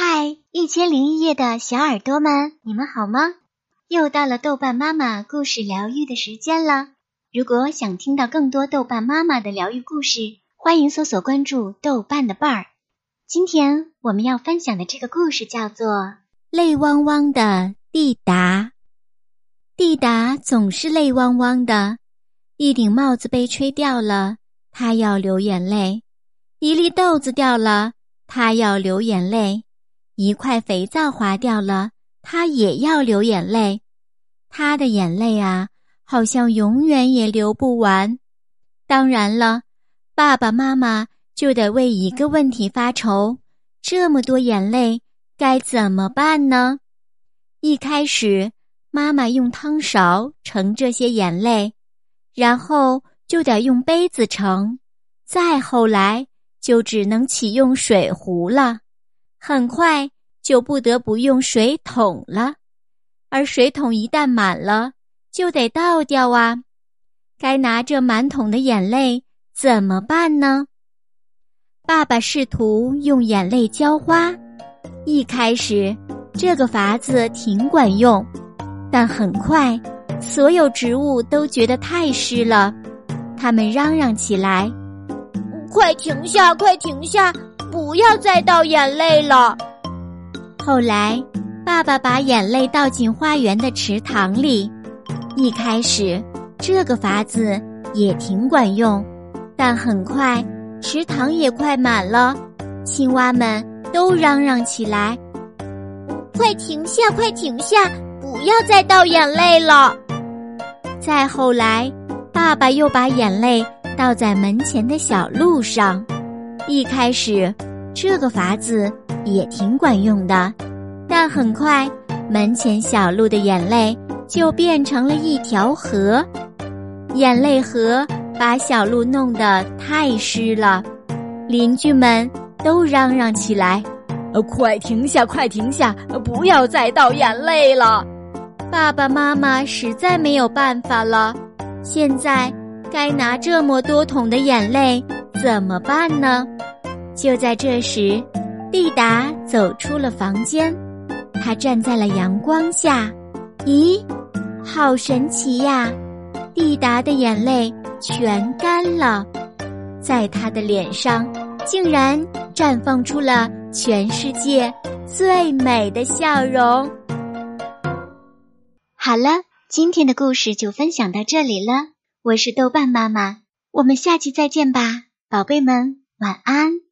嗨，一千零一夜的小耳朵们，你们好吗？又到了豆瓣妈妈故事疗愈的时间了。如果想听到更多豆瓣妈妈的疗愈故事，欢迎搜索关注豆瓣的伴儿。今天我们要分享的这个故事叫做《泪汪汪的蒂达》。蒂达总是泪汪汪的，一顶帽子被吹掉了，他要流眼泪；一粒豆子掉了，他要流眼泪。一块肥皂滑掉了，他也要流眼泪。他的眼泪啊，好像永远也流不完。当然了，爸爸妈妈就得为一个问题发愁：这么多眼泪该怎么办呢？一开始，妈妈用汤勺盛这些眼泪，然后就得用杯子盛，再后来就只能启用水壶了。很快就不得不用水桶了，而水桶一旦满了，就得倒掉啊！该拿着满桶的眼泪怎么办呢？爸爸试图用眼泪浇花，一开始这个法子挺管用，但很快所有植物都觉得太湿了，他们嚷嚷起来：“快停下！快停下！”不要再倒眼泪了。后来，爸爸把眼泪倒进花园的池塘里。一开始，这个法子也挺管用，但很快池塘也快满了，青蛙们都嚷嚷起来：“快停下！快停下！不要再倒眼泪了。”再后来，爸爸又把眼泪倒在门前的小路上。一开始，这个法子也挺管用的，但很快，门前小路的眼泪就变成了一条河，眼泪河把小路弄得太湿了，邻居们都嚷嚷起来：“呃，快停下，快停下，不要再倒眼泪了！”爸爸妈妈实在没有办法了，现在该拿这么多桶的眼泪怎么办呢？就在这时，蒂达走出了房间。他站在了阳光下，咦，好神奇呀！蒂达的眼泪全干了，在他的脸上竟然绽放出了全世界最美的笑容。好了，今天的故事就分享到这里了。我是豆瓣妈妈，我们下期再见吧，宝贝们，晚安。